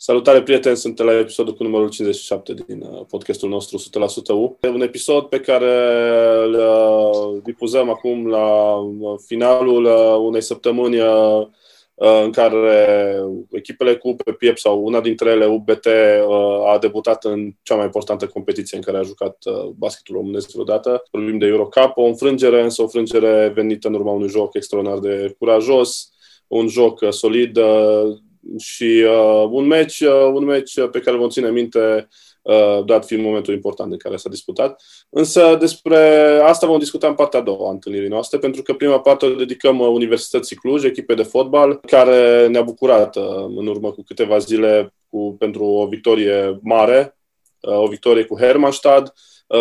Salutare prieteni, sunt la episodul cu numărul 57 din uh, podcastul nostru 100% U. E un episod pe care îl uh, difuzăm acum la uh, finalul unei săptămâni în care echipele cu pe piept sau una dintre ele, UBT, a debutat în cea mai importantă competiție în care a jucat basketul românesc vreodată. Vorbim de Eurocup, o înfrângere, însă o înfrângere venită în urma unui joc extraordinar de curajos, un joc solid, și uh, un meci, uh, un meci pe care vom ține minte uh, dat fiind momentul important în care s-a disputat. Însă despre asta vom discuta în partea a doua a întâlnirii noastre, pentru că prima parte o dedicăm uh, Universității Cluj, echipe de fotbal, care ne-a bucurat uh, în urmă cu câteva zile cu, pentru o victorie mare, uh, o victorie cu Hermannstad,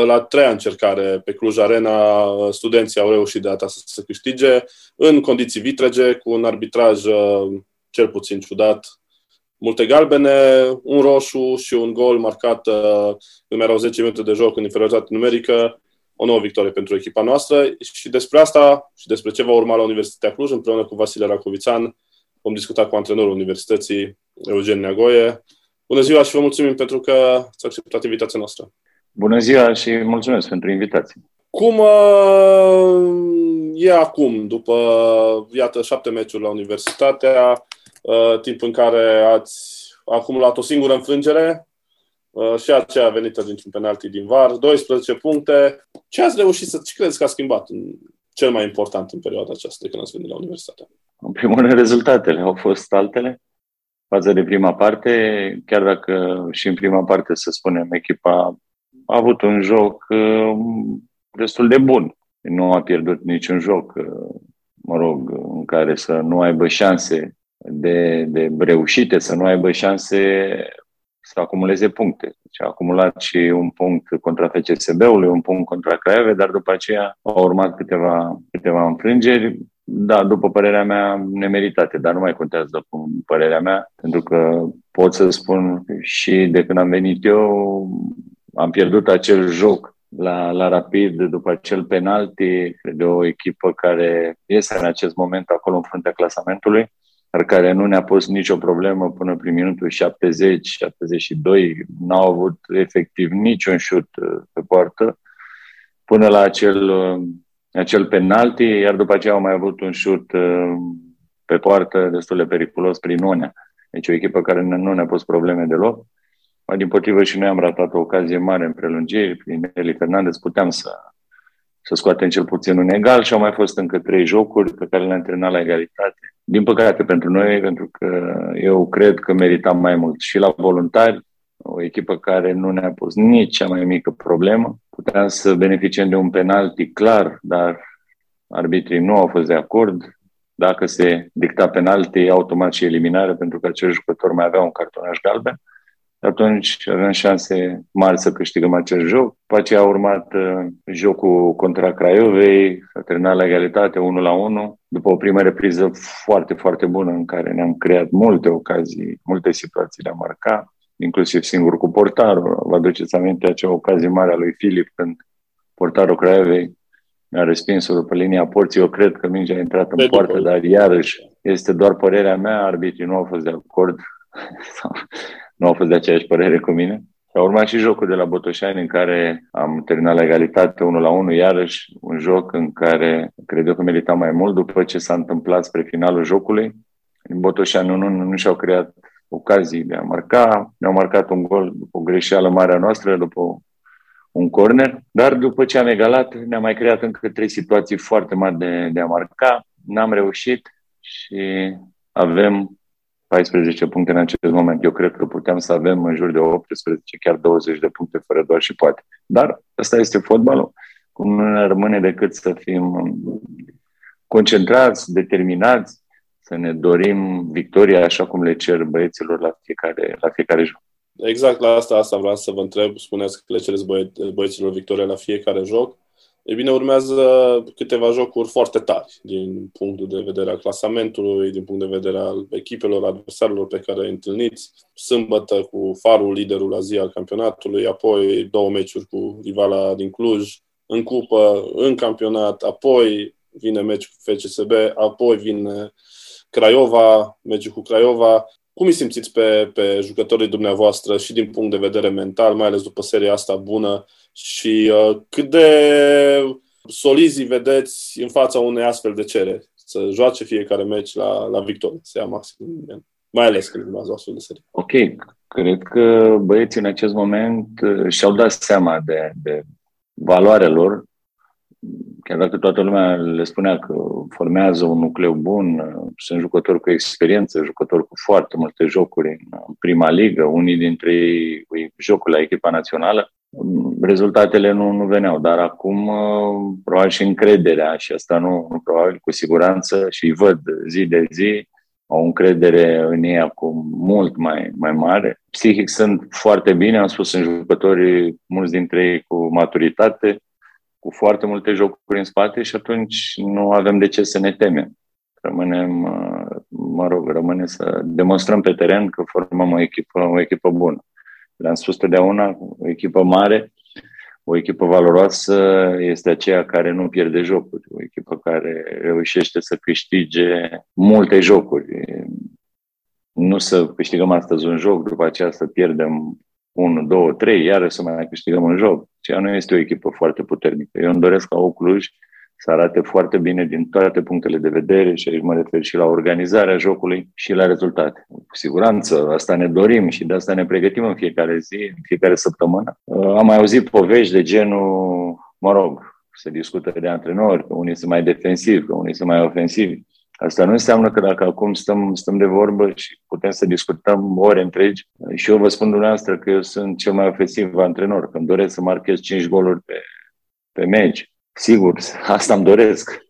la treia încercare pe Cluj Arena, studenții au reușit de data să se câștige în condiții vitrege, cu un arbitraj cel puțin ciudat. Multe galbene, un roșu și un gol marcat uh, când erau 10 minute de joc în inferioritate numerică. O nouă victorie pentru echipa noastră și despre asta și despre ce va urma la Universitatea Cluj împreună cu Vasile Racovițan vom discuta cu antrenorul Universității, Eugen Neagoie. Bună ziua și vă mulțumim pentru că ați acceptat invitația noastră. Bună ziua și mulțumesc pentru invitație. Cum uh, e acum, după, iată, șapte meciuri la Universitatea, Uh, timp în care ați acumulat o singură înfrângere uh, și aceea venită dintr-un penalti din VAR, 12 puncte. Ce ați reușit să, ce credeți că a schimbat în, cel mai important în perioada aceasta de când ați venit la universitate? În primul rând, rezultatele au fost altele față de prima parte, chiar dacă și în prima parte, să spunem, echipa a avut un joc uh, destul de bun. Nu a pierdut niciun joc, mă rog, în care să nu aibă șanse de, de reușite, să nu aibă șanse să acumuleze puncte. Deci a acumulat și un punct contra FCSB-ului, un punct contra Craiove, dar după aceea au urmat câteva, câteva înfrângeri. Da, după părerea mea, nemeritate, dar nu mai contează după părerea mea, pentru că pot să spun și de când am venit eu, am pierdut acel joc la, la Rapid după acel penalti de o echipă care este în acest moment acolo în fruntea clasamentului dar care nu ne-a pus nicio problemă până prin minutul 70-72. N-au avut efectiv niciun șut uh, pe poartă până la acel, uh, acel penalti, iar după aceea au mai avut un șut uh, pe poartă destul de periculos prin Unea. Deci o echipă care nu ne-a pus probleme deloc. Mai din potrivă și noi am ratat o ocazie mare în prelungiri. Prin Eli Fernandez puteam să, să scoatem cel puțin un egal și au mai fost încă trei jocuri pe care le-am antrenat la egalitate din păcate pentru noi, pentru că eu cred că meritam mai mult și la voluntari, o echipă care nu ne-a pus nici cea mai mică problemă. Puteam să beneficiem de un penalti clar, dar arbitrii nu au fost de acord. Dacă se dicta penalti, automat și eliminare, pentru că acel jucător mai avea un cartonaj galben atunci avem șanse mari să câștigăm acest joc. După aceea a urmat uh, jocul contra Craiovei, s-a terminat la egalitate 1 la 1, după o primă repriză foarte, foarte bună în care ne-am creat multe ocazii, multe situații de a marca, inclusiv singur cu portarul. Vă aduceți aminte acea ocazie mare a lui Filip când portarul Craiovei mi-a respins-o după linia porții. Eu cred că mingea a intrat în poartă, dar iarăși este doar părerea mea, arbitrii nu au fost de acord. nu au fost de aceeași părere cu mine. A urmat și jocul de la Botoșani în care am terminat la egalitate 1 la 1, iarăși un joc în care cred eu că merita mai mult după ce s-a întâmplat spre finalul jocului. Botoșani nu, nu, nu și-au creat ocazii de a marca, ne-au marcat un gol după o greșeală mare a noastră, după un corner, dar după ce am egalat ne-am mai creat încă trei situații foarte mari de, de a marca, n-am reușit și avem 14 puncte în acest moment. Eu cred că puteam să avem în jur de 18, chiar 20 de puncte fără doar și poate. Dar ăsta este fotbalul. Cum nu ne rămâne decât să fim concentrați, determinați, să ne dorim victoria așa cum le cer băieților la fiecare, la fiecare joc. Exact la asta, asta vreau să vă întreb. Spuneți că le cereți băieților victoria la fiecare joc. E bine, urmează câteva jocuri foarte tari din punctul de vedere al clasamentului, din punct de vedere al echipelor, adversarilor pe care îi întâlniți. Sâmbătă cu Farul, liderul la zi al campionatului, apoi două meciuri cu rivala din Cluj, în cupă, în campionat, apoi vine meci cu FCSB, apoi vine Craiova, meciul cu Craiova. cum îi simțiți pe, pe jucătorii dumneavoastră și din punct de vedere mental, mai ales după seria asta bună și uh, cât de solizi vedeți în fața unei astfel de cereri? Să joace fiecare meci la, la victorie, să ia maxim. Mai ales când urmează o astfel de serie. Ok, cred că băieții în acest moment uh, și-au dat seama de, de valoarea lor chiar dacă toată lumea le spunea că formează un nucleu bun, sunt jucători cu experiență, jucători cu foarte multe jocuri în prima ligă, unii dintre ei jocul la echipa națională, rezultatele nu, nu veneau, dar acum probabil și încrederea și asta nu, nu probabil cu siguranță și îi văd zi de zi, au încredere în ei acum mult mai, mai mare. Psihic sunt foarte bine, am spus, sunt jucători, mulți dintre ei cu maturitate, cu foarte multe jocuri în spate și atunci nu avem de ce să ne temem. Rămânem, mă rog, rămâne să demonstrăm pe teren că formăm o echipă, o echipă bună. Le-am spus totdeauna, o echipă mare, o echipă valoroasă este aceea care nu pierde jocuri, o echipă care reușește să câștige multe jocuri. Nu să câștigăm astăzi un joc, după aceea să pierdem 1, 2, 3, iară să mai câștigăm un joc. Ceea nu este o echipă foarte puternică. Eu îmi doresc ca Ocluj să arate foarte bine din toate punctele de vedere și aici mă refer și la organizarea jocului și la rezultate. Cu siguranță, asta ne dorim și de asta ne pregătim în fiecare zi, în fiecare săptămână. Am mai auzit povești de genul, mă rog, se discută de antrenori, că unii sunt mai defensivi, că unii sunt mai ofensivi. Asta nu înseamnă că dacă acum stăm, stăm de vorbă și putem să discutăm ore întregi, și eu vă spun dumneavoastră că eu sunt cel mai ofensiv antrenor, că îmi doresc să marchez 5 goluri pe, pe meci. Sigur, asta îmi doresc.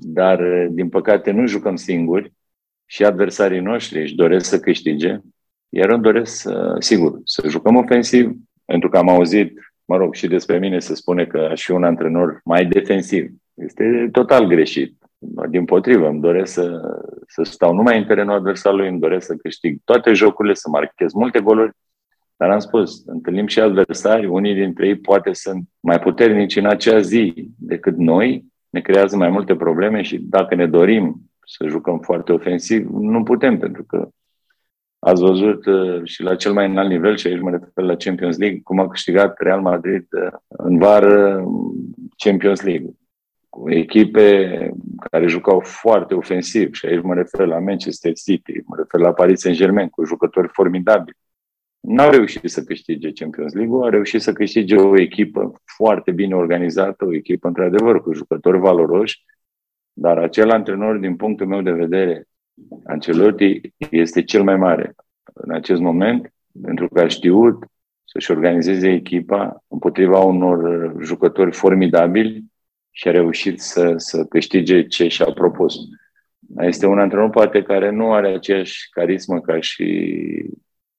Dar, din păcate, nu jucăm singuri și adversarii noștri își doresc să câștige, iar îmi doresc, sigur, să jucăm ofensiv, pentru că am auzit, mă rog, și despre mine se spune că aș fi un antrenor mai defensiv. Este total greșit. Din potrivă, îmi doresc să, să stau numai în terenul adversarului, îmi doresc să câștig toate jocurile, să marchez multe goluri, dar am spus, întâlnim și adversari, unii dintre ei poate sunt mai puternici în acea zi decât noi, ne creează mai multe probleme și dacă ne dorim să jucăm foarte ofensiv, nu putem, pentru că ați văzut uh, și la cel mai înalt nivel, și aici mă refer la Champions League, cum a câștigat Real Madrid uh, în vară Champions League cu echipe care jucau foarte ofensiv și aici mă refer la Manchester City, mă refer la Paris Saint-Germain cu jucători formidabili. N-au reușit să câștige Champions League, au reușit să câștige o echipă foarte bine organizată, o echipă într-adevăr cu jucători valoroși, dar acel antrenor, din punctul meu de vedere, Ancelotti este cel mai mare în acest moment, pentru că a știut să-și organizeze echipa împotriva unor jucători formidabili și a reușit să, să câștige ce și-a propus. Este un antrenor poate care nu are aceeași carismă ca și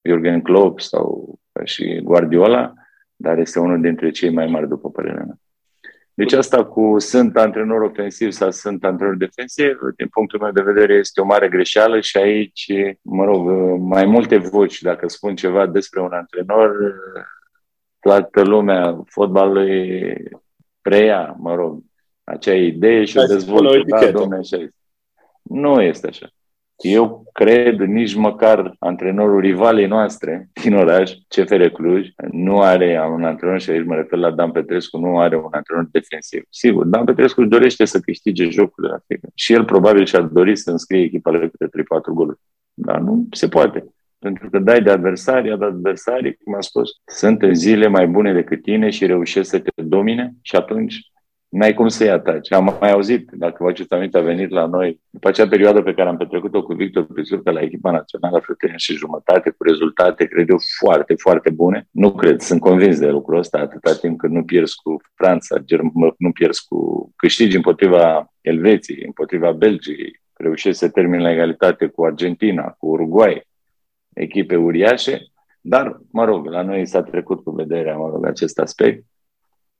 Jurgen Klopp sau ca și Guardiola, dar este unul dintre cei mai mari, după părerea mea. Deci asta cu sunt antrenor ofensiv sau sunt antrenor defensiv, din punctul meu de vedere, este o mare greșeală și aici, mă rog, mai multe voci, dacă spun ceva despre un antrenor, toată lumea fotbalului preia, mă rog, acea idee și o dezvoltă. Da, domnule, așa Nu este așa. Eu cred nici măcar antrenorul rivalei noastre din oraș, CFR Cluj, nu are un antrenor, și aici mă refer la Dan Petrescu, nu are un antrenor defensiv. Sigur, Dan Petrescu își dorește să câștige jocurile la fiecare. Și el probabil și-ar dori să înscrie echipa lui câte 3-4 goluri. Dar nu se poate. Pentru că dai de adversari, ad adversarii, cum am spus, sunt în zile mai bune decât tine și reușești să te domine și atunci n-ai cum să-i ataci. Am mai auzit, dacă vă aduceți aminte, a venit la noi, după acea perioadă pe care am petrecut-o cu Victor Pisurcă la echipa națională Flutenia și jumătate, cu rezultate, cred eu, foarte, foarte bune. Nu cred, sunt convins de lucrul ăsta, atâta timp cât nu pierzi cu Franța, Germ- nu pierzi cu câștigi împotriva Elveției, împotriva Belgiei, reușești să termini la egalitate cu Argentina, cu Uruguay, echipe uriașe, dar, mă rog, la noi s-a trecut cu vederea, mă rog, acest aspect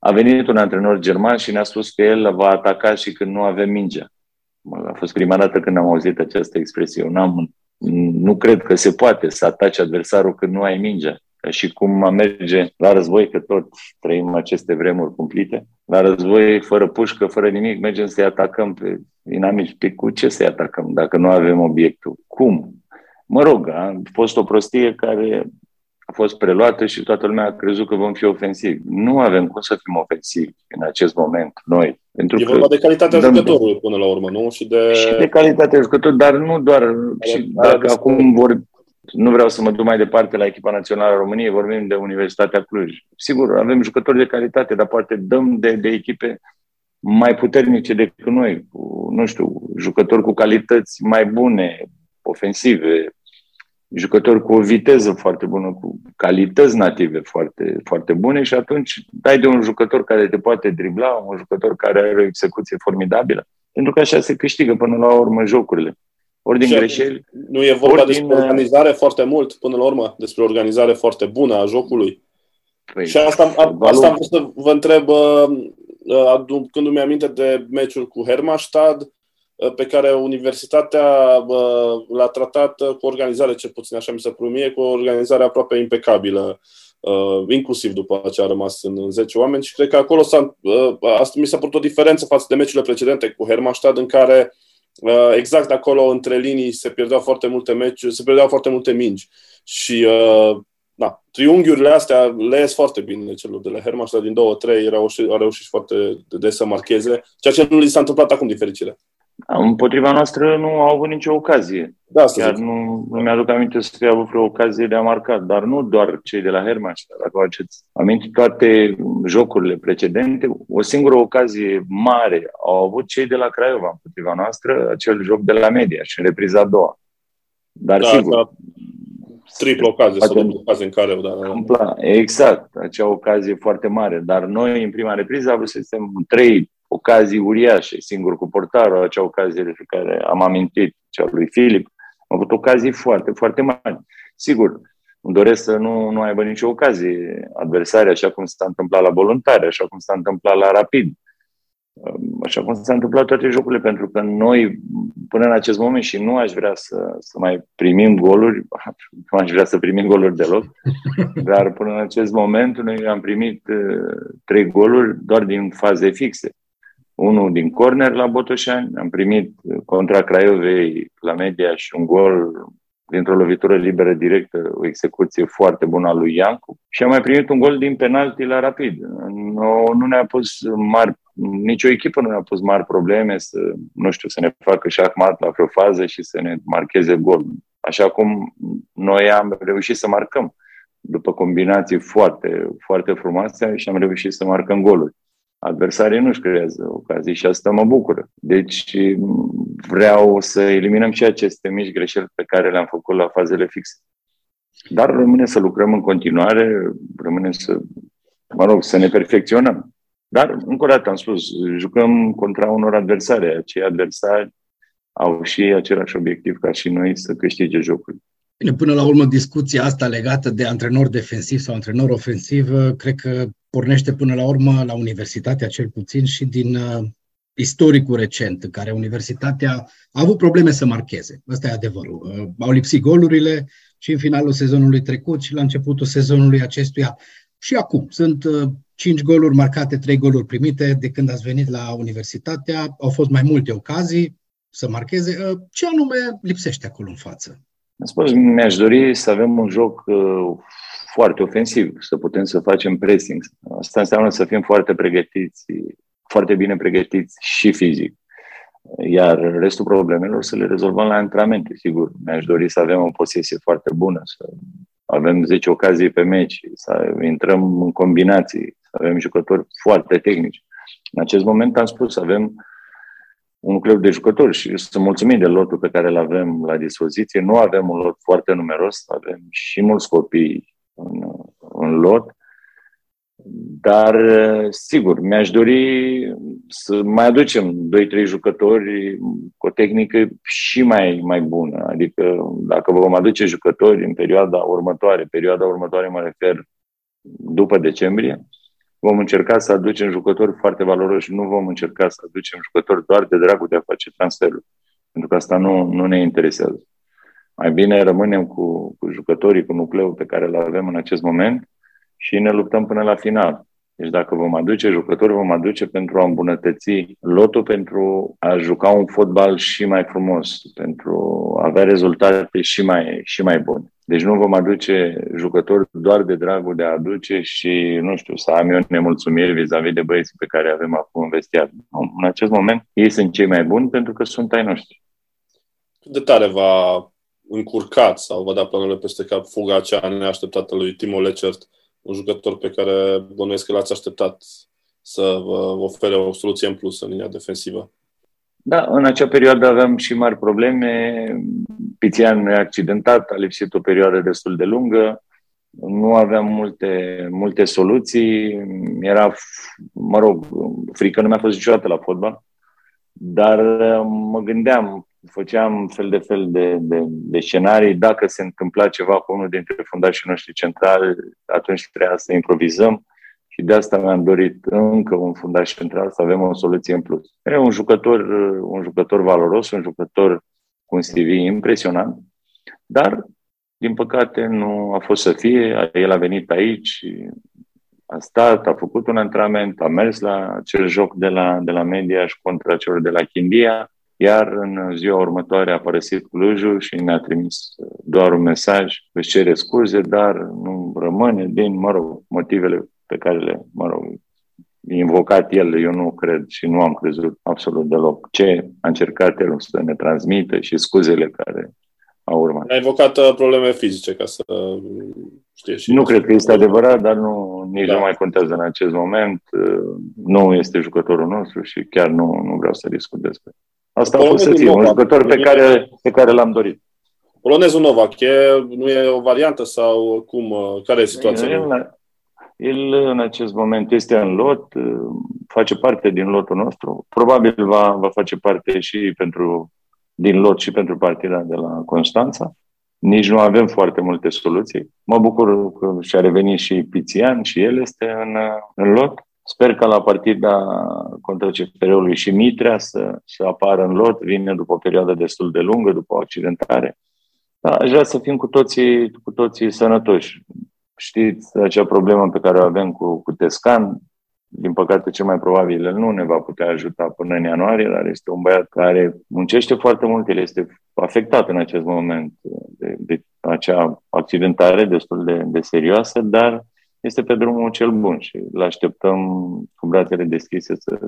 a venit un antrenor german și ne-a spus că el va ataca și când nu avem mingea. A fost prima dată când am auzit această expresie. Eu n-am, nu cred că se poate să ataci adversarul când nu ai mingea. Ca și cum a merge la război, că tot trăim aceste vremuri cumplite, la război fără pușcă, fără nimic, mergem să-i atacăm pe inamici. Pe cu ce să-i atacăm dacă nu avem obiectul? Cum? Mă rog, a fost o prostie care a fost preluată și toată lumea a crezut că vom fi ofensivi. Nu avem cum să fim ofensivi în acest moment, noi. Pentru e că vorba de calitatea jucătorului până la urmă, nu? Și de, și de calitatea jucătorului, dar nu doar... De, și dacă de acum vor, nu vreau să mă duc mai departe la echipa națională a României, vorbim de Universitatea Cluj. Sigur, avem jucători de calitate, dar poate dăm de, de echipe mai puternice decât noi, cu, nu știu, jucători cu calități mai bune, ofensive, jucători cu o viteză foarte bună, cu calități native foarte, foarte bune și atunci dai de un jucător care te poate dribla, un jucător care are o execuție formidabilă, pentru că așa se câștigă până la urmă jocurile. Ori din greșeli. Nu e vorba despre din... Uh, organizare foarte mult, până la urmă, despre organizare foarte bună a jocului. Păi, și asta, a, asta am vrut să vă întreb, uh, uh, aducându-mi aminte de meciul cu Hermastad, Uh, pe care universitatea uh, l-a tratat uh, cu organizare, ce puțin așa mi se promie, cu o organizare aproape impecabilă, inclusiv după ce a rămas în 10 oameni. Și cred că acolo s-a, asta mi s-a părut o diferență față de meciurile precedente cu Hermannstad, în care exact acolo între linii se pierdeau foarte multe meciuri, se pierdeau foarte multe mingi. Și da, triunghiurile astea le ies foarte bine celor de la Hermannstad din 2-3 au reușit foarte des să marcheze, ceea ce nu li s-a întâmplat acum din fericire. Împotriva noastră nu au avut nicio ocazie. Da, Chiar nu, nu mi-aduc aminte să fie avut vreo ocazie de a marca, dar nu doar cei de la Hermaș, dacă vă aduceți aminte toate jocurile precedente, o singură ocazie mare au avut cei de la Craiova împotriva noastră, acel joc de la Media și în repriza a doua. Dar da, sigur, da. triplă ocazie sau dublă ocazie în care... Da, da. Exact, acea ocazie foarte mare. Dar noi, în prima repriză, am vrut să suntem trei ocazii uriașe, singur cu portarul, acea ocazie de care am amintit, cea lui Filip. Am avut ocazii foarte, foarte mari. Sigur, îmi doresc să nu, nu aibă nicio ocazie adversare, așa cum s-a întâmplat la voluntare, așa cum s-a întâmplat la rapid, așa cum s-a întâmplat toate jocurile, pentru că noi, până în acest moment, și nu aș vrea să, să mai primim goluri, nu aș vrea să primim goluri deloc, dar până în acest moment noi am primit uh, trei goluri doar din faze fixe unul din corner la Botoșani, am primit contra Craiovei la media și un gol dintr-o lovitură liberă directă, o execuție foarte bună a lui Iancu și am mai primit un gol din penalti la Rapid. Nu, nu ne-a pus mari, nicio echipă nu ne-a pus mari probleme să, nu știu, să ne facă șahmat la vreo fază și să ne marcheze gol. Așa cum noi am reușit să marcăm după combinații foarte, foarte frumoase și am reușit să marcăm goluri adversarii nu-și creează ocazii și asta mă bucură. Deci vreau să eliminăm și aceste mici greșeli pe care le-am făcut la fazele fixe. Dar rămâne să lucrăm în continuare, rămâne să, mă rog, să ne perfecționăm. Dar, încă o dată am spus, jucăm contra unor adversari. Acei adversari au și același obiectiv ca și noi să câștige jocul. Bine, până la urmă, discuția asta legată de antrenor defensiv sau antrenor ofensiv, cred că pornește până la urmă la universitatea cel puțin și din uh, istoricul recent în care universitatea a avut probleme să marcheze. Ăsta e adevărul. Uh, au lipsit golurile și în finalul sezonului trecut și la începutul sezonului acestuia. Și acum sunt uh, 5 goluri marcate, 3 goluri primite de când ați venit la universitatea. Au fost mai multe ocazii să marcheze. Uh, ce anume lipsește acolo în față? Spus, mi-aș dori să avem un joc uh, foarte ofensiv, să putem să facem pressing. Asta înseamnă să fim foarte pregătiți, foarte bine pregătiți și fizic. Iar restul problemelor să le rezolvăm la antrenamente, sigur. Mi-aș dori să avem o posesie foarte bună, să avem 10 ocazii pe meci, să intrăm în combinații, să avem jucători foarte tehnici. În acest moment am spus, avem un club de jucători și sunt mulțumit de lotul pe care îl avem la dispoziție. Nu avem un lot foarte numeros, avem și mulți copii în, în lot, dar sigur, mi-aș dori să mai aducem 2-3 jucători cu o tehnică și mai, mai bună. Adică dacă vom aduce jucători în perioada următoare, perioada următoare mă refer după decembrie, vom încerca să aducem jucători foarte valoroși, nu vom încerca să aducem jucători doar de dragul de a face transferul, pentru că asta nu, nu ne interesează. Mai bine rămânem cu, cu jucătorii, cu nucleul pe care îl avem în acest moment și ne luptăm până la final. Deci dacă vom aduce jucători, vom aduce pentru a îmbunătăți lotul, pentru a juca un fotbal și mai frumos, pentru a avea rezultate și mai, și mai bune. Deci nu vom aduce jucători doar de dragul de a aduce și, nu știu, să am eu nemulțumiri vis-a-vis de băieții pe care avem acum în vestiar. În acest moment, ei sunt cei mai buni pentru că sunt ai noștri. Cât de tare va încurcat sau va da planurile peste cap fuga aceea neașteptată lui Timo Lecert, un jucător pe care bănuiesc că l-ați așteptat să vă ofere o soluție în plus în linia defensivă. Da, în acea perioadă aveam și mari probleme. Pițian e accidentat, a lipsit o perioadă destul de lungă, nu aveam multe, multe soluții. Era, mă rog, frică nu mi-a fost niciodată la fotbal, dar mă gândeam, făceam fel de fel de, de, de scenarii. Dacă se întâmpla ceva cu unul dintre fundașii noștri centrali, atunci trebuia să improvizăm și de asta mi-am dorit încă un fundaș central să avem o soluție în plus. E un jucător, un jucător valoros, un jucător cu un CV impresionant, dar, din păcate, nu a fost să fie. El a venit aici, a stat, a făcut un antrenament, a mers la acel joc de la, de la Media și contra celor de la Chindia, iar în ziua următoare a părăsit Clujul și ne-a trimis doar un mesaj, își cere scuze, dar nu rămâne din, mă rog, motivele pe care le, mă rog, invocat el, eu nu cred și nu am crezut absolut deloc ce a încercat el să ne transmită și scuzele care au urmat. A invocat uh, probleme fizice ca să știe și... Nu cred că este adevărat, dar nu, nici da. nu mai contează în acest moment. Uh, nu este jucătorul nostru și chiar nu, nu vreau să discut despre. Asta a fost să fie un jucător pe care, pe care l-am dorit. Polonezul Novak, e, nu e o variantă sau cum? Uh, care e situația? El, el în acest moment este în lot, face parte din lotul nostru. Probabil va, va face parte și pentru, din lot și pentru partida de la Constanța. Nici nu avem foarte multe soluții. Mă bucur că și-a revenit și Pițian și el este în, în lot. Sper că la partida contra CFR-ului și Mitrea să, să apară în lot. Vine după o perioadă destul de lungă, după o accidentare. Da, aș vrea să fim cu toții, cu toții sănătoși. Știți acea problemă pe care o avem cu, cu Tescan, din păcate, cel mai probabil el nu ne va putea ajuta până în ianuarie, dar este un băiat care muncește foarte mult, el este afectat în acest moment de, de acea accidentare destul de, de serioasă, dar este pe drumul cel bun și îl așteptăm cu brațele deschise să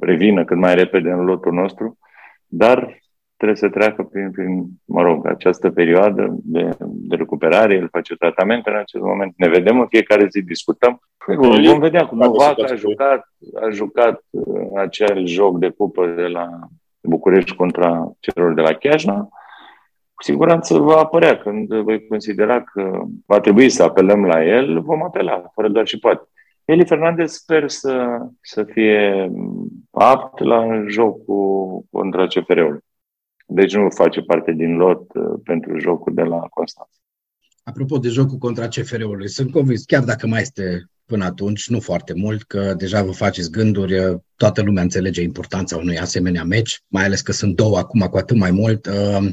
revină cât mai repede în lotul nostru, dar trebuie să treacă prin, prin mă rog, această perioadă de, de recuperare, el face tratament în acest moment, ne vedem în fiecare zi, discutăm. Vom, vom vedea cum Novac a jucat, a jucat uh, acel joc de cupă de la București contra celor de la Chiajna. Cu siguranță va apărea când voi considera că va trebui să apelăm la el, vom apela, fără doar și poate. Eli Fernandez sper să, să fie apt la jocul contra CFR-ului. Deci nu face parte din lot uh, pentru jocul de la Constanța. Apropo de jocul contra CFR-ului, sunt convins, chiar dacă mai este până atunci, nu foarte mult, că deja vă faceți gânduri, uh, toată lumea înțelege importanța unui asemenea meci, mai ales că sunt două acum cu atât mai mult. Uh,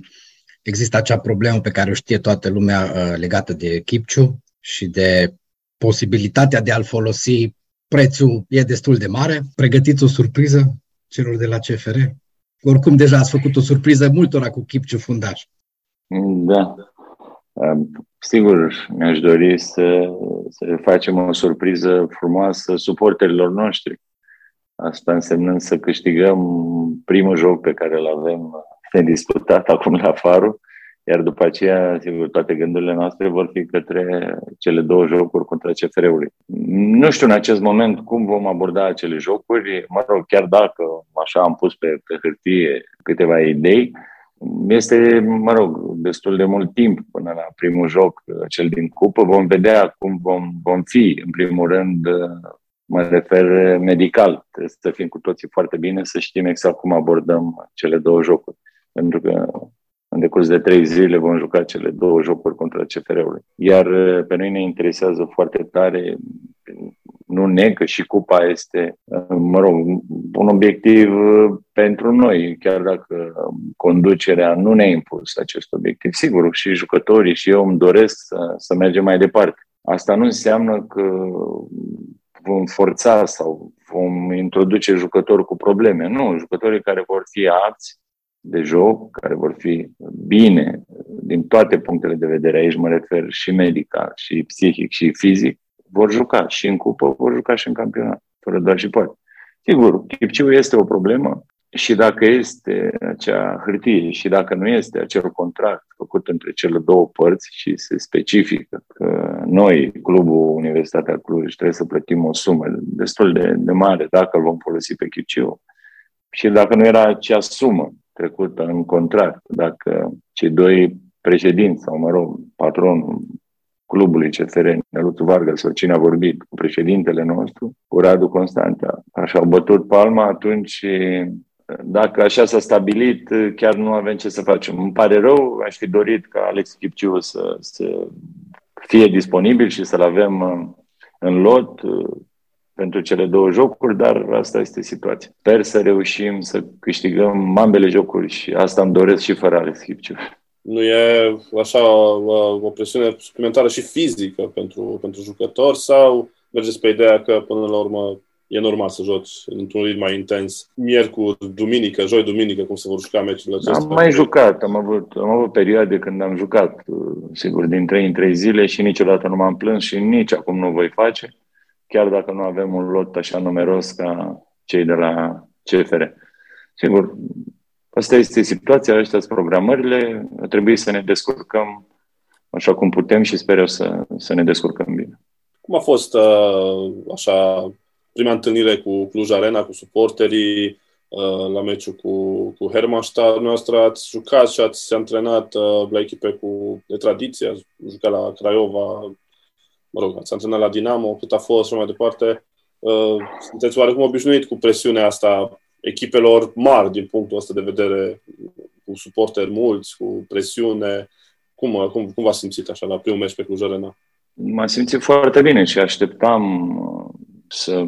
există acea problemă pe care o știe toată lumea legată de Kipciu și de posibilitatea de a-l folosi. Prețul e destul de mare. Pregătiți o surpriză celor de la CFR? Oricum, deja ați făcut o surpriză multora cu Kipciu fundaș. Da. Sigur, mi-aș dori să, să facem o surpriză frumoasă suporterilor noștri. Asta însemnând să câștigăm primul joc pe care îl avem disputat acum la Faru, iar după aceea, sigur, toate gândurile noastre vor fi către cele două jocuri contra CFR-ului. Nu știu în acest moment cum vom aborda acele jocuri, mă rog, chiar dacă așa am pus pe, pe hârtie câteva idei, este, mă rog, destul de mult timp până la primul joc, cel din cupă. Vom vedea cum vom, vom fi, în primul rând, mă refer medical. Trebuie să fim cu toții foarte bine, să știm exact cum abordăm cele două jocuri. Pentru că în decurs de trei zile vom juca cele două jocuri contra CFR-ului. Iar uh, pe noi ne interesează foarte tare, nu neg că și cupa este, uh, mă rog, un obiectiv uh, pentru noi, chiar dacă conducerea nu ne-a impus acest obiectiv. Sigur, și jucătorii și eu îmi doresc să, să mergem mai departe. Asta nu înseamnă că vom forța sau vom introduce jucători cu probleme. Nu, jucătorii care vor fi apți de joc, care vor fi bine din toate punctele de vedere, aici mă refer și medical, și psihic, și fizic, vor juca și în cupă, vor juca și în campionat, fără doar și poate. Sigur, Chipciu este o problemă și dacă este acea hârtie și dacă nu este acel contract făcut între cele două părți și se specifică că noi, Clubul Universitatea Cluj, trebuie să plătim o sumă destul de, de mare dacă îl vom folosi pe Chipciu și dacă nu era acea sumă trecută în contract, dacă cei doi președinți sau, mă rog, patronul clubului CFR, Neluțu Varga sau cine a vorbit cu președintele nostru, cu Radu Constanța, așa au bătut palma, atunci dacă așa s-a stabilit, chiar nu avem ce să facem. Îmi pare rău, aș fi dorit ca Alex Chipciu să, să fie disponibil și să-l avem în lot pentru cele două jocuri, dar asta este situația. Sper să reușim să câștigăm ambele jocuri și asta îmi doresc și fără Alex Chipciu. Nu e așa o presiune suplimentară și fizică pentru, pentru jucători sau mergeți pe ideea că până la urmă e normal să joci într-un ritm mai intens miercuri, duminică, joi, duminică, cum se vor juca meciurile acestea? Am mai jucat, am avut, am avut perioade când am jucat, sigur, din trei în trei zile și niciodată nu m-am plâns și nici acum nu voi face chiar dacă nu avem un lot așa numeros ca cei de la CFR. Sigur, asta este situația, astea sunt programările, trebuie să ne descurcăm așa cum putem și sper eu să, să ne descurcăm bine. Cum a fost uh, așa prima întâlnire cu Cluj Arena, cu suporterii, uh, la meciul cu, cu Hermannstadt. Noastră ați jucat și ați antrenat uh, la echipe cu de tradiție, ați jucat la Craiova, mă rog, ați antrenat la Dinamo, cât a fost și mai departe. Uh, sunteți oarecum obișnuit cu presiunea asta echipelor mari din punctul ăsta de vedere, cu suporteri mulți, cu presiune. Cum, cum, cum v-ați simțit așa la primul meci pe Cluj Arena? M-am simțit foarte bine și așteptam uh, să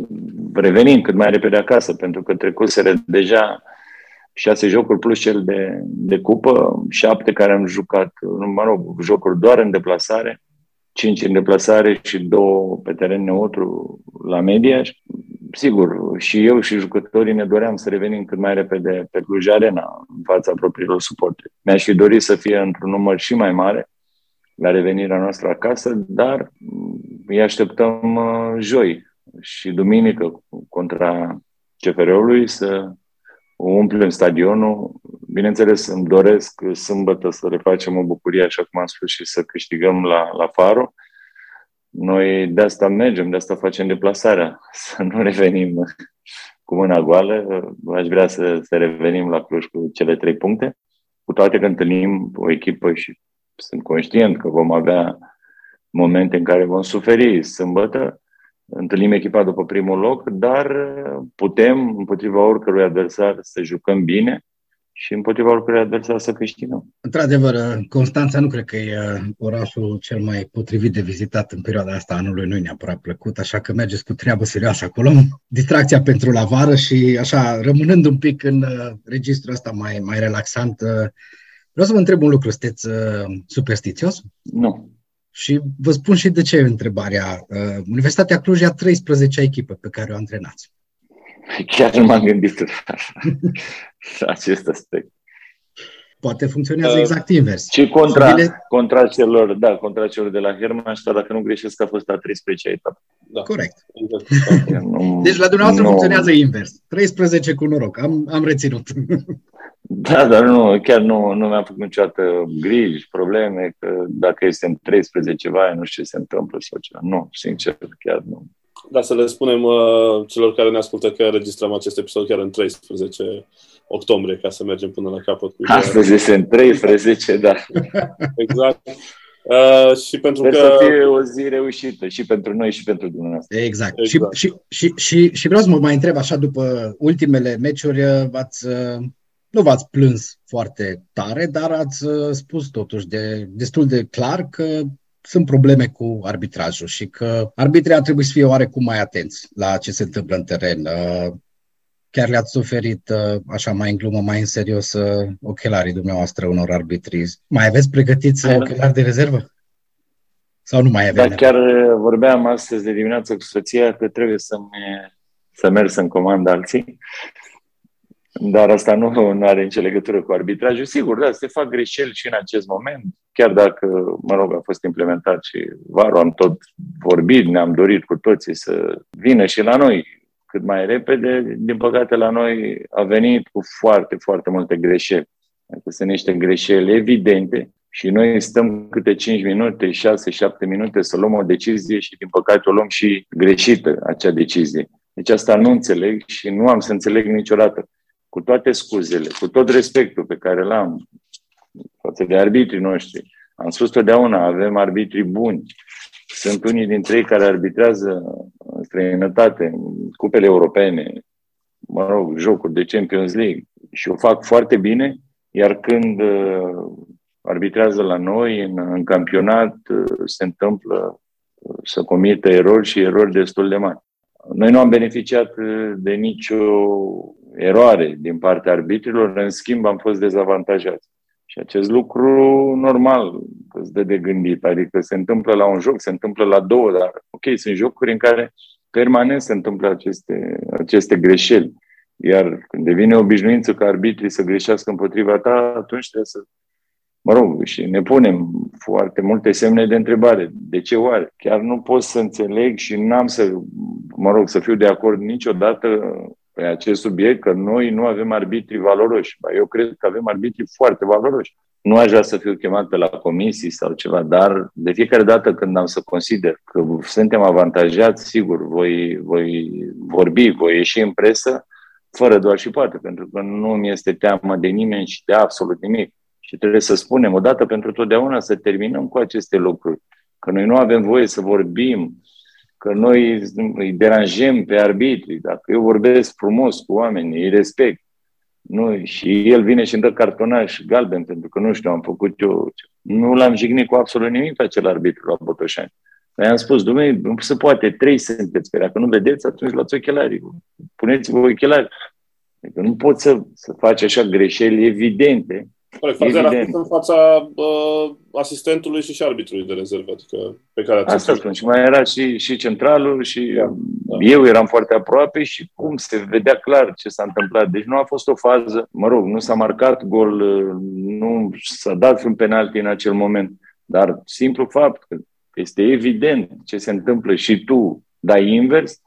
revenim cât mai repede acasă, pentru că trecuseră deja șase jocuri plus cel de, de cupă, șapte care am jucat, mă rog, jocuri doar în deplasare cinci în deplasare și două pe teren neutru la media. Sigur, și eu și jucătorii ne doream să revenim cât mai repede pe Cluj Arena în fața propriilor suporteri. Mi-aș fi dorit să fie într-un număr și mai mare la revenirea noastră acasă, dar îi așteptăm uh, joi și duminică contra CFR-ului să umplem stadionul. Bineînțeles, îmi doresc sâmbătă să le facem o bucurie, așa cum am spus, și să câștigăm la, la Faro. Noi de asta mergem, de asta facem deplasarea, să nu revenim cu mâna goală. Aș vrea să, să revenim la Cluj cu cele trei puncte, cu toate că întâlnim o echipă și sunt conștient că vom avea momente în care vom suferi sâmbătă, întâlnim echipa după primul loc, dar putem, împotriva oricărui adversar, să jucăm bine și împotriva oricărui adversar să câștigăm. Într-adevăr, Constanța nu cred că e orașul cel mai potrivit de vizitat în perioada asta anului, nu-i neapărat plăcut, așa că mergeți cu treabă serioasă acolo. Distracția pentru la vară și așa, rămânând un pic în uh, registrul ăsta mai, mai relaxant, uh, vreau să vă întreb un lucru, sunteți uh, superstițios? Nu. Și vă spun și de ce întrebarea. Uh, Universitatea Cluj a 13 echipe pe care o antrenați. Chiar nu m-am gândit la acest aspect. Poate funcționează uh, exact invers. Și contra, bine... contra celor, da, contra celor de la Hermannstadt, dacă nu greșesc, a fost a 13 etapă. Da. Corect. nu, deci la dumneavoastră nu... funcționează invers. 13 cu noroc. Am, am reținut. Da, dar nu, chiar nu, nu mi-am făcut niciodată griji, probleme, că dacă este în 13 ceva, nu știu ce se întâmplă sau ceva. Nu, sincer, chiar nu. Da, să le spunem uh, celor care ne ascultă că înregistrăm acest episod chiar în 13 octombrie, ca să mergem până la capăt. Cu Astăzi este în 13, da. exact. Uh, și pentru Sper că... să fie o zi reușită și pentru noi și pentru dumneavoastră. Exact. exact. Și, și, și, și, și vreau să mă mai întreb așa, după ultimele meciuri, uh, v-ați uh, nu v-ați plâns foarte tare, dar ați uh, spus totuși de, destul de clar că sunt probleme cu arbitrajul și că arbitrii ar trebui să fie oarecum mai atenți la ce se întâmplă în teren. Uh, chiar le-ați suferit, uh, așa mai în glumă, mai în serios, ochelarii dumneavoastră unor arbitri. Mai aveți pregătiți ochelari de rezervă? Sau nu mai avem? Da, chiar uh, vorbeam astăzi de dimineață cu soția că trebuie să, să merg să-mi comand alții. Dar asta nu, nu are nicio legătură cu arbitrajul. Sigur, da, se fac greșeli și în acest moment, chiar dacă, mă rog, a fost implementat și varul, am tot vorbit, ne-am dorit cu toții să vină și la noi cât mai repede. Din păcate, la noi a venit cu foarte, foarte multe greșeli. Adică sunt niște greșeli evidente și noi stăm câte 5 minute, 6-7 minute să luăm o decizie și, din păcate, o luăm și greșită, acea decizie. Deci asta nu înțeleg și nu am să înțeleg niciodată cu toate scuzele, cu tot respectul pe care l-am față de arbitrii noștri, am spus totdeauna, avem arbitri buni. Sunt unii dintre ei care arbitrează în străinătate, în cupele europene, mă rog, jocuri de Champions League și o fac foarte bine, iar când uh, arbitrează la noi în, în campionat, uh, se întâmplă uh, să comită erori și erori destul de mari. Noi nu am beneficiat de nicio eroare din partea arbitrilor, în schimb am fost dezavantajați. Și acest lucru normal îți dă de gândit, adică se întâmplă la un joc, se întâmplă la două, dar ok, sunt jocuri în care permanent se întâmplă aceste, aceste greșeli. Iar când devine obișnuință ca arbitrii să greșească împotriva ta, atunci trebuie să, mă rog, și ne punem foarte multe semne de întrebare. De ce oare? Chiar nu pot să înțeleg și n-am să, mă rog, să fiu de acord niciodată pe acest subiect că noi nu avem arbitri valoroși. Eu cred că avem arbitri foarte valoroși. Nu aș vrea să fiu chemat pe la comisii sau ceva, dar de fiecare dată când am să consider că suntem avantajați, sigur, voi, voi vorbi, voi ieși în presă, fără doar și poate, pentru că nu mi este teamă de nimeni și de absolut nimic. Și trebuie să spunem odată pentru totdeauna să terminăm cu aceste lucruri. Că noi nu avem voie să vorbim că noi îi deranjăm pe arbitri. Dacă eu vorbesc frumos cu oamenii, îi respect, nu, și el vine și îmi dă cartonaș galben pentru că nu știu, am făcut eu. Nu l-am jignit cu absolut nimic pe acel arbitru la Botoșani. Dar i-am spus, domnule, nu se poate, trei sunteți pe Dacă nu vedeți, atunci luați ochelari. Puneți-vă ochelari. Adică nu poți să, să faci așa greșeli evidente Fazera a fost în fața uh, asistentului și și arbitrului de rezervă, adică pe care ați Asta spun. Și mai era și, și centralul și da, da. eu eram foarte aproape și cum se vedea clar ce s-a întâmplat. Deci nu a fost o fază, mă rog, nu s-a marcat gol, nu s-a dat un penalti în acel moment, dar simplu fapt că este evident ce se întâmplă și tu dai invers,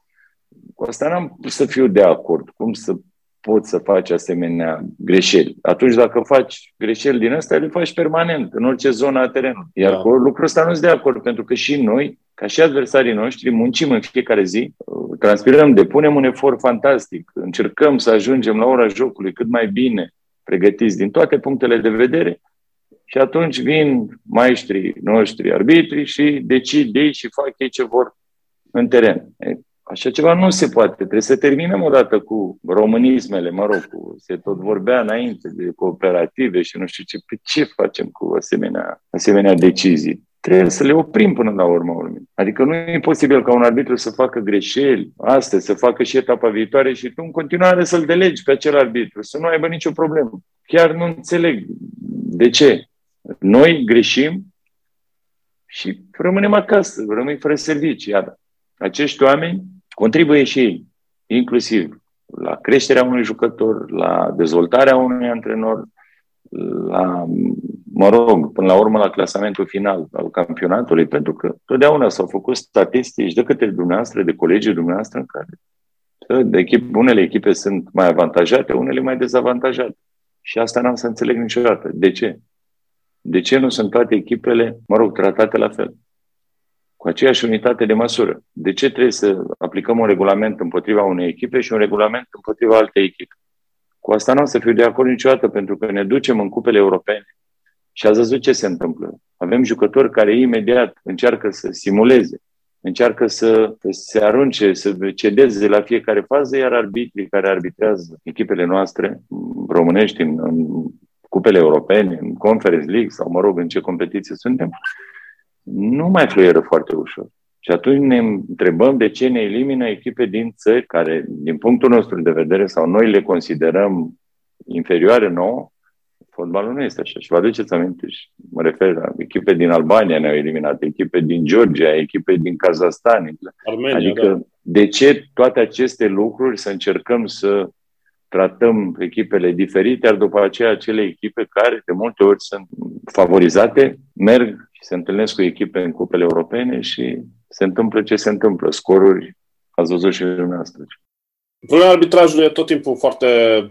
cu asta n-am să fiu de acord. Cum să poți să faci asemenea greșeli. Atunci dacă faci greșeli din astea, le faci permanent, în orice zonă a terenului. Iar da. cu lucrul ăsta nu sunt de acord, pentru că și noi, ca și adversarii noștri, muncim în fiecare zi, transpirăm, depunem un efort fantastic, încercăm să ajungem la ora jocului cât mai bine pregătiți din toate punctele de vedere și atunci vin maestrii noștri, arbitri și decid ei și fac ei ce vor în teren. Așa ceva nu se poate. Trebuie să terminăm odată cu românismele, mă rog, cu, se tot vorbea înainte de cooperative și nu știu ce. Pe ce facem cu asemenea, asemenea decizii? Trebuie să le oprim până la urmă urmei. Adică nu e posibil ca un arbitru să facă greșeli astăzi, să facă și etapa viitoare și tu în continuare să-l delegi pe acel arbitru, să nu aibă nicio problemă. Chiar nu înțeleg de ce. Noi greșim și rămânem acasă, rămânem fără servicii. Iar acești oameni contribuie și ei, inclusiv la creșterea unui jucător, la dezvoltarea unui antrenor, la, mă rog, până la urmă la clasamentul final al campionatului, pentru că totdeauna s-au făcut statistici de către dumneavoastră, de colegii dumneavoastră, în care de echip, unele echipe sunt mai avantajate, unele mai dezavantajate. Și asta n-am să înțeleg niciodată. De ce? De ce nu sunt toate echipele, mă rog, tratate la fel? Cu aceeași unitate de măsură. De ce trebuie să aplicăm un regulament împotriva unei echipe și un regulament împotriva altei echipe? Cu asta nu o să fiu de acord niciodată, pentru că ne ducem în cupele europene și ați văzut ce se întâmplă. Avem jucători care imediat încearcă să simuleze, încearcă să se arunce, să cedeze la fiecare fază, iar arbitrii care arbitrează echipele noastre românești în, în cupele europene, în Conference League sau, mă rog, în ce competiție suntem, nu mai fluieră foarte ușor. Și atunci ne întrebăm de ce ne elimină echipe din țări care, din punctul nostru de vedere, sau noi le considerăm inferioare nouă, Fotbalul nu este așa. Și vă aduceți aminte, și mă refer la echipe din Albania ne-au eliminat, echipe din Georgia, echipe din Kazahstan. Armenia, adică da. de ce toate aceste lucruri să încercăm să tratăm echipele diferite, iar după aceea acele echipe care de multe ori sunt favorizate, merg și se întâlnesc cu echipe în cupele europene și se întâmplă ce se întâmplă, scoruri, ați văzut și dumneavoastră. Problema arbitrajului e tot timpul foarte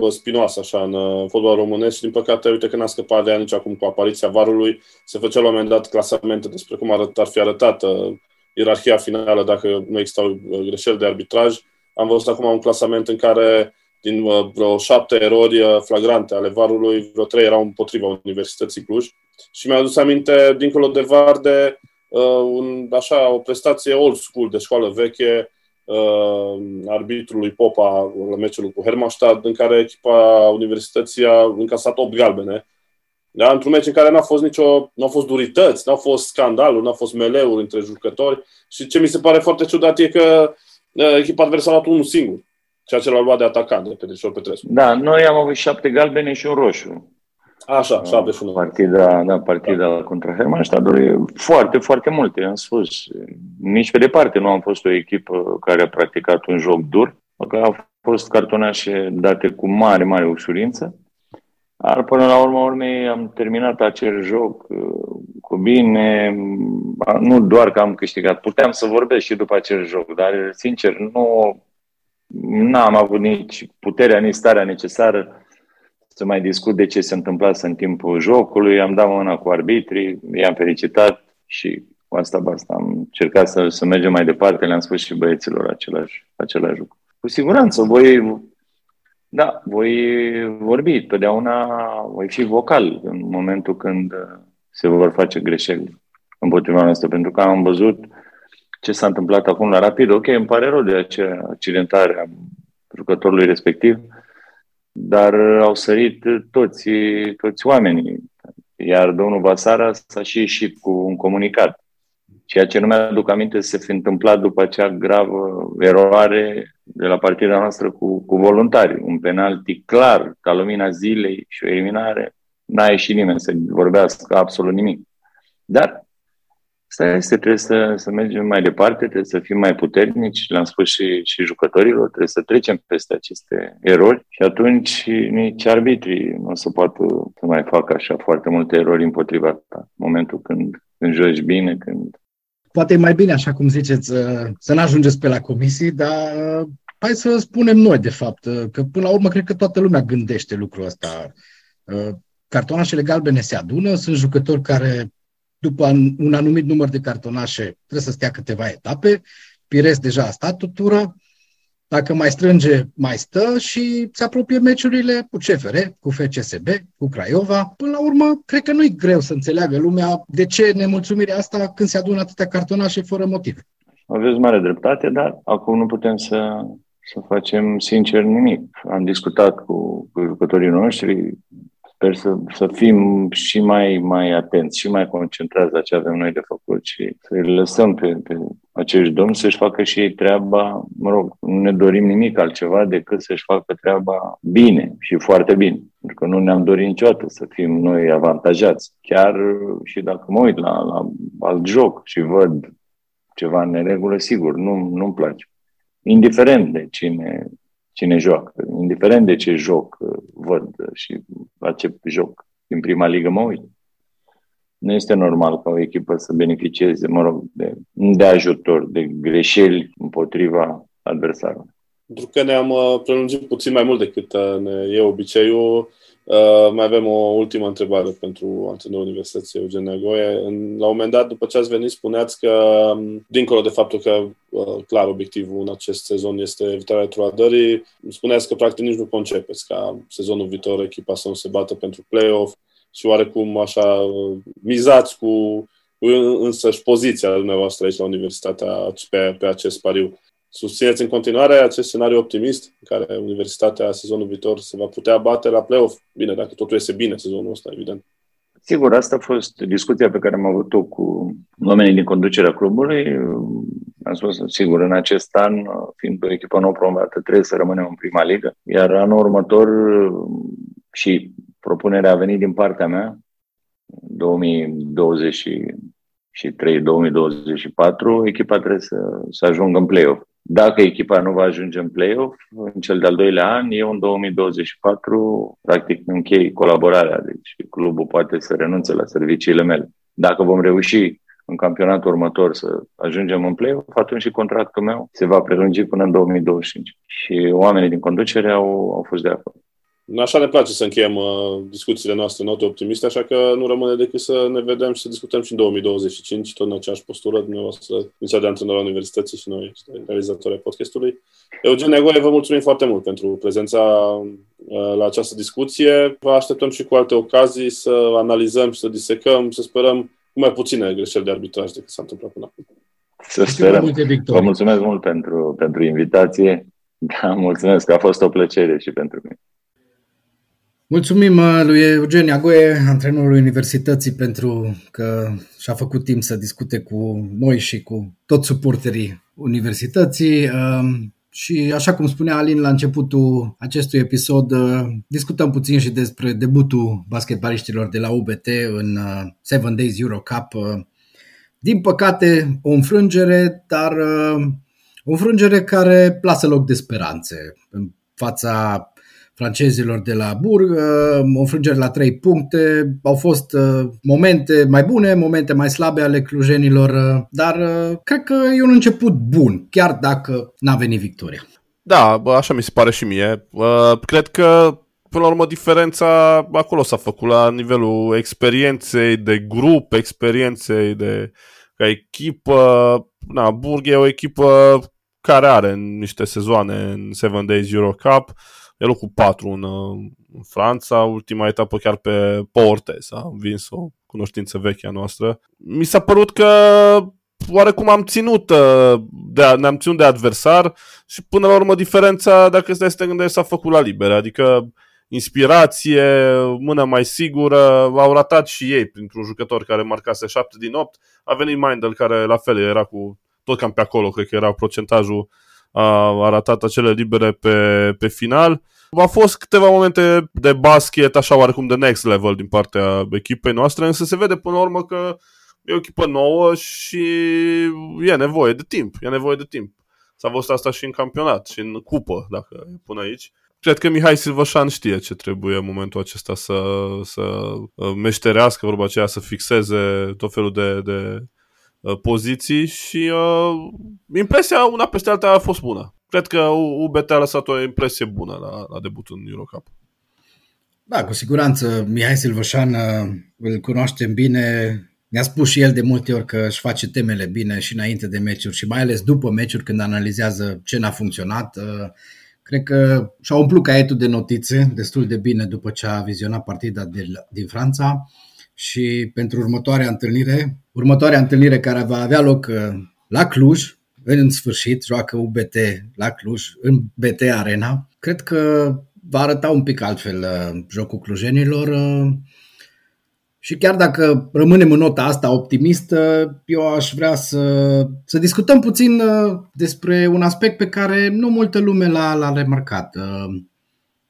spinoasă așa în uh, fotbal românesc și din păcate, uite că n-a scăpat de nici acum cu apariția varului, se făcea la un moment dat clasamente despre cum arăt, ar fi arătată uh, ierarhia finală dacă nu existau uh, greșeli de arbitraj. Am văzut acum un clasament în care din vreo șapte erori flagrante ale varului, vreo trei erau împotriva Universității Cluj. Și mi-a adus aminte, dincolo de var, de uh, un, așa, o prestație old school, de școală veche, uh, arbitrului Popa la meciul cu Hermannstadt, în care echipa Universității a încasat 8 galbene. Da? Într-un meci în care n-a fost nicio, n-au fost durități, n-au fost scandaluri, n-au fost meleuri între jucători și ce mi se pare foarte ciudat e că uh, echipa adversară a luat unul singur, ceea ce l-a luat de atacant, de Petrișor Petrescu. Da, noi am avut șapte galbene și un roșu. Așa, 71. Partida, da, partida da. contra Hermannstadtului, foarte, foarte multe, am spus. Nici pe departe nu am fost o echipă care a practicat un joc dur, că au fost cartonașe date cu mare, mare ușurință. Dar până la urmă urmei am terminat acel joc uh, cu bine, nu doar că am câștigat, puteam să vorbesc și după acel joc, dar sincer nu am avut nici puterea, nici starea necesară să mai discut de ce se întâmplase în timpul jocului, am dat mâna cu arbitrii, i-am felicitat și cu asta basta. Am încercat să, să mergem mai departe, le-am spus și băieților același, același lucru. Cu siguranță, voi, da, voi vorbi, totdeauna voi fi vocal în momentul când se vor face greșeli împotriva noastră, pentru că am văzut ce s-a întâmplat acum la Rapid. Ok, îmi pare rău de acea accidentare a jucătorului respectiv, dar au sărit toți, toți oamenii. Iar domnul Basara s-a și ieșit cu un comunicat. Ceea ce nu mi-aduc aminte să se fi întâmplat după acea gravă eroare de la partida noastră cu, cu voluntari. Un penalti clar, ca lumina zilei și o eliminare. N-a ieșit nimeni să vorbească absolut nimic. Dar Asta este, trebuie să, să mergem mai departe, trebuie să fim mai puternici, le-am spus și, și jucătorilor, trebuie să trecem peste aceste erori și atunci nici arbitrii nu o să poată să mai facă așa foarte multe erori împotriva ta. În momentul când, când joci bine, când... Poate e mai bine, așa cum ziceți, să nu ajungeți pe la comisii, dar hai să spunem noi, de fapt, că până la urmă cred că toată lumea gândește lucrul ăsta. Cartonașele galbene se adună, sunt jucători care după un anumit număr de cartonașe, trebuie să stea câteva etape. Pires deja a stat o tură, dacă mai strânge, mai stă și se apropie meciurile cu CFR, cu FCSB, cu Craiova. Până la urmă, cred că nu-i greu să înțeleagă lumea de ce nemulțumirea asta când se adună atâtea cartonașe fără motiv. Aveți mare dreptate, dar acum nu putem să, să facem sincer nimic. Am discutat cu, cu jucătorii noștri, Sper să, să fim și mai, mai atenți și mai concentrați la ce avem noi de făcut și să îi lăsăm pe, pe acești domni să-și facă și ei treaba, mă rog, nu ne dorim nimic altceva decât să-și facă treaba bine și foarte bine. Pentru că nu ne-am dorit niciodată să fim noi avantajați. Chiar și dacă mă uit la, la alt joc și văd ceva în neregulă, sigur, nu, nu-mi place. Indiferent de cine cine joacă, indiferent de ce joc uh, văd și la ce joc din prima ligă mă uit. Nu este normal ca o echipă să beneficieze, mă rog, de, de ajutor, de greșeli împotriva adversarului. Pentru că ne-am uh, prelungit puțin mai mult decât uh, ne e obiceiul, Uh, mai avem o ultimă întrebare pentru antrenorul Universității Eugen Negoie. În, la un moment dat, după ce ați venit, spuneați că, um, dincolo de faptul că, uh, clar, obiectivul în acest sezon este evitarea trădării, spuneați că, practic, nici nu concepeți ca sezonul viitor echipa să nu se bată pentru play-off și oarecum așa uh, mizați cu, cu însăși poziția dumneavoastră aici la Universitatea pe, pe acest pariu. Susțineți în continuare acest scenariu optimist în care Universitatea sezonul viitor se va putea bate la play-off? Bine, dacă totul este bine sezonul ăsta, evident. Sigur, asta a fost discuția pe care am avut-o cu oamenii din conducerea clubului. Am spus, sigur, în acest an, fiind o echipă nou promovată, trebuie să rămânem în prima ligă, iar anul următor și propunerea a venit din partea mea, 2023-2024, echipa trebuie să, să ajungă în play-off. Dacă echipa nu va ajunge în play-off, în cel de-al doilea an, eu în 2024, practic, închei colaborarea. Deci clubul poate să renunțe la serviciile mele. Dacă vom reuși în campionatul următor să ajungem în play-off, atunci și contractul meu se va prelungi până în 2025. Și oamenii din conducere au, au fost de acord. Așa ne place să încheiem uh, discuțiile noastre note optimiste, așa că nu rămâne decât să ne vedem și să discutăm și în 2025, tot în aceeași postură, dumneavoastră, Comisia de Antrenor a Universității și noi, realizatorii podcastului. Eugen Negoie, vă mulțumim foarte mult pentru prezența uh, la această discuție. Vă așteptăm și cu alte ocazii să analizăm și să disecăm, să sperăm cu mai puține greșeli de arbitraj decât s-a întâmplat până acum. Să sperăm. Vă mulțumesc mult pentru, pentru invitație. Da, mulțumesc, a fost o plăcere și pentru mine. Mulțumim uh, lui Eugen Agoe, antrenorul Universității, pentru că și-a făcut timp să discute cu noi și cu toți suporterii Universității. Um, și așa cum spunea Alin la începutul acestui episod, uh, discutăm puțin și despre debutul basketbaliștilor de la UBT în uh, Seven Days Euro Cup. Din păcate, o înfrângere, dar o înfrângere care lasă loc de speranțe în fața francezilor de la Burg, uh, o înfrângere la 3 puncte, au fost uh, momente mai bune, momente mai slabe ale clujenilor, uh, dar cred că e un început bun, chiar dacă n-a venit victoria. Da, așa mi se pare și mie. Cred că până la urmă diferența acolo s-a făcut la nivelul experienței de grup, experienței de ca echipă. Na, Burg e o echipă care are niște sezoane în Seven Days Euro Cup e locul 4 în, în Franța, ultima etapă chiar pe Portes, a învins o cunoștință veche a noastră. Mi s-a părut că oarecum am ținut uh, de, ne-am ținut de adversar și până la urmă diferența, dacă stai să te gândești, s-a făcut la liber, adică inspirație, mână mai sigură, au ratat și ei printr-un jucător care marcase 7 din 8, a venit Mindel care la fel era cu tot cam pe acolo, cred că era procentajul a ratat acele libere pe, pe final. Au fost câteva momente de basket, așa oarecum de next level din partea echipei noastre, însă se vede până la urmă că e o echipă nouă și e nevoie de timp. E nevoie de timp. S-a văzut asta și în campionat și în cupă, dacă e până aici. Cred că Mihai Silvășan știe ce trebuie în momentul acesta să, să uh, meșterească, vorba aceea, să fixeze tot felul de, de Uh, poziții și uh, impresia una peste alta a fost bună. Cred că UBT a lăsat o impresie bună la, la debutul în Eurocup. Da, cu siguranță. Mihai Silvășan uh, îl cunoaștem bine. Ne-a spus și el de multe ori că își face temele bine și înainte de meciuri și mai ales după meciuri când analizează ce n-a funcționat. Uh, cred că și-a umplut caietul de notițe destul de bine după ce a vizionat partida de, din Franța și pentru următoarea întâlnire, următoarea întâlnire care va avea loc uh, la Cluj, în sfârșit, joacă UBT la Cluj, în BT Arena. Cred că va arăta un pic altfel uh, jocul clujenilor uh, și chiar dacă rămânem în nota asta optimistă, eu aș vrea să, să discutăm puțin despre un aspect pe care nu multă lume l-a, l-a remarcat,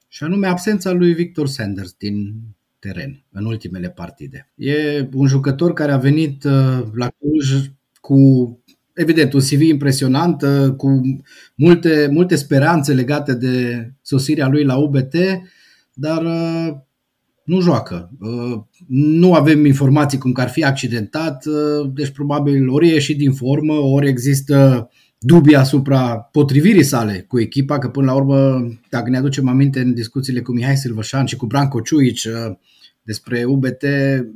și anume absența lui Victor Sanders din teren în ultimele partide. E un jucător care a venit uh, la Cluj cu evident, un CV impresionant, uh, cu multe, multe speranțe legate de sosirea lui la UBT, dar uh, nu joacă. Nu avem informații cum că ar fi accidentat, deci probabil ori e ieșit din formă, ori există dubii asupra potrivirii sale cu echipa, că până la urmă, dacă ne aducem aminte în discuțiile cu Mihai Silvășan și cu Branco Ciuici, despre UBT,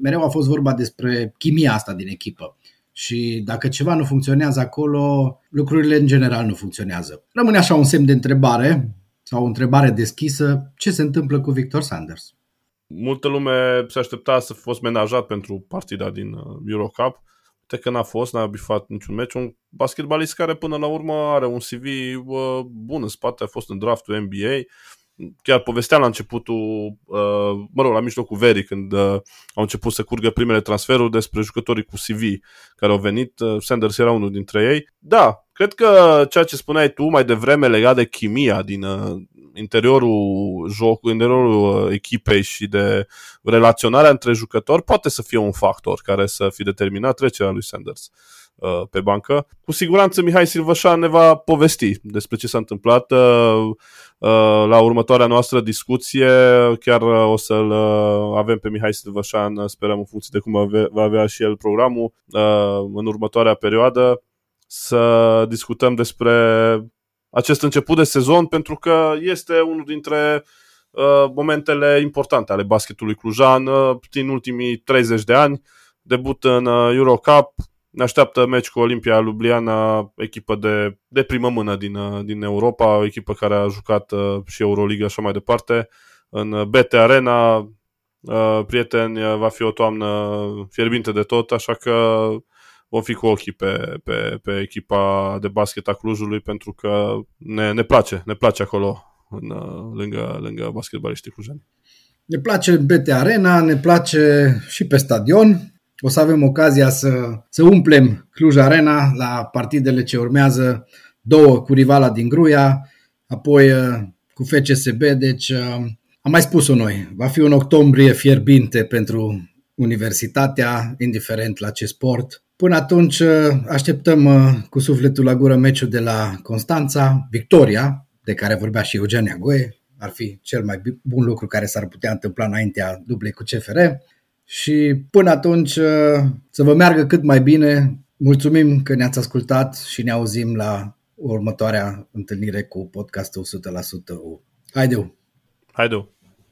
mereu a fost vorba despre chimia asta din echipă. Și dacă ceva nu funcționează acolo, lucrurile în general nu funcționează. Rămâne așa un semn de întrebare sau o întrebare deschisă, ce se întâmplă cu Victor Sanders? Multă lume se aștepta să fost menajat pentru partida din uh, Eurocup. Uite că n-a fost, n-a bifat niciun meci. Un basketbalist care până la urmă are un CV uh, bun în spate, a fost în draftul NBA, chiar povesteam la începutul, uh, mă rog, la mijlocul verii, când uh, au început să curgă primele transferuri despre jucătorii cu CV care au venit. Uh, Sanders era unul dintre ei. Da, cred că ceea ce spuneai tu mai devreme legat de chimia din, interiorul jocului, interiorul uh, echipei și de relaționarea între jucători poate să fie un factor care să fi determinat trecerea lui Sanders uh, pe bancă. Cu siguranță Mihai Silvășan ne va povesti despre ce s-a întâmplat la următoarea noastră discuție. Chiar o să-l avem pe Mihai Silvășan, sperăm în funcție de cum va avea și el programul în următoarea perioadă să discutăm despre acest început de sezon pentru că este unul dintre uh, momentele importante ale basketului clujan uh, din ultimii 30 de ani. Debut în uh, Eurocup, ne așteaptă meci cu Olimpia Ljubljana, echipă de, de primă mână din, uh, din Europa, o echipă care a jucat uh, și Euroliga și așa mai departe. În uh, BT Arena, uh, prieteni, uh, va fi o toamnă fierbinte de tot, așa că vom fi cu ochii pe, pe, pe echipa de basket a Clujului pentru că ne, ne place, ne place acolo în, lângă, lângă basketbaliștii clujani. Ne place BT Arena, ne place și pe stadion. O să avem ocazia să, să umplem Cluj Arena la partidele ce urmează, două cu rivala din Gruia, apoi uh, cu FCSB, deci uh, am mai spus-o noi, va fi un octombrie fierbinte pentru universitatea, indiferent la ce sport. Până atunci uh, așteptăm uh, cu sufletul la gură meciul de la Constanța, victoria, de care vorbea și Eugenia Goe, ar fi cel mai bun lucru care s-ar putea întâmpla înaintea dublei cu CFR. Și până atunci uh, să vă meargă cât mai bine. Mulțumim că ne-ați ascultat și ne auzim la următoarea întâlnire cu podcastul 100% U. Haideu! Haideu!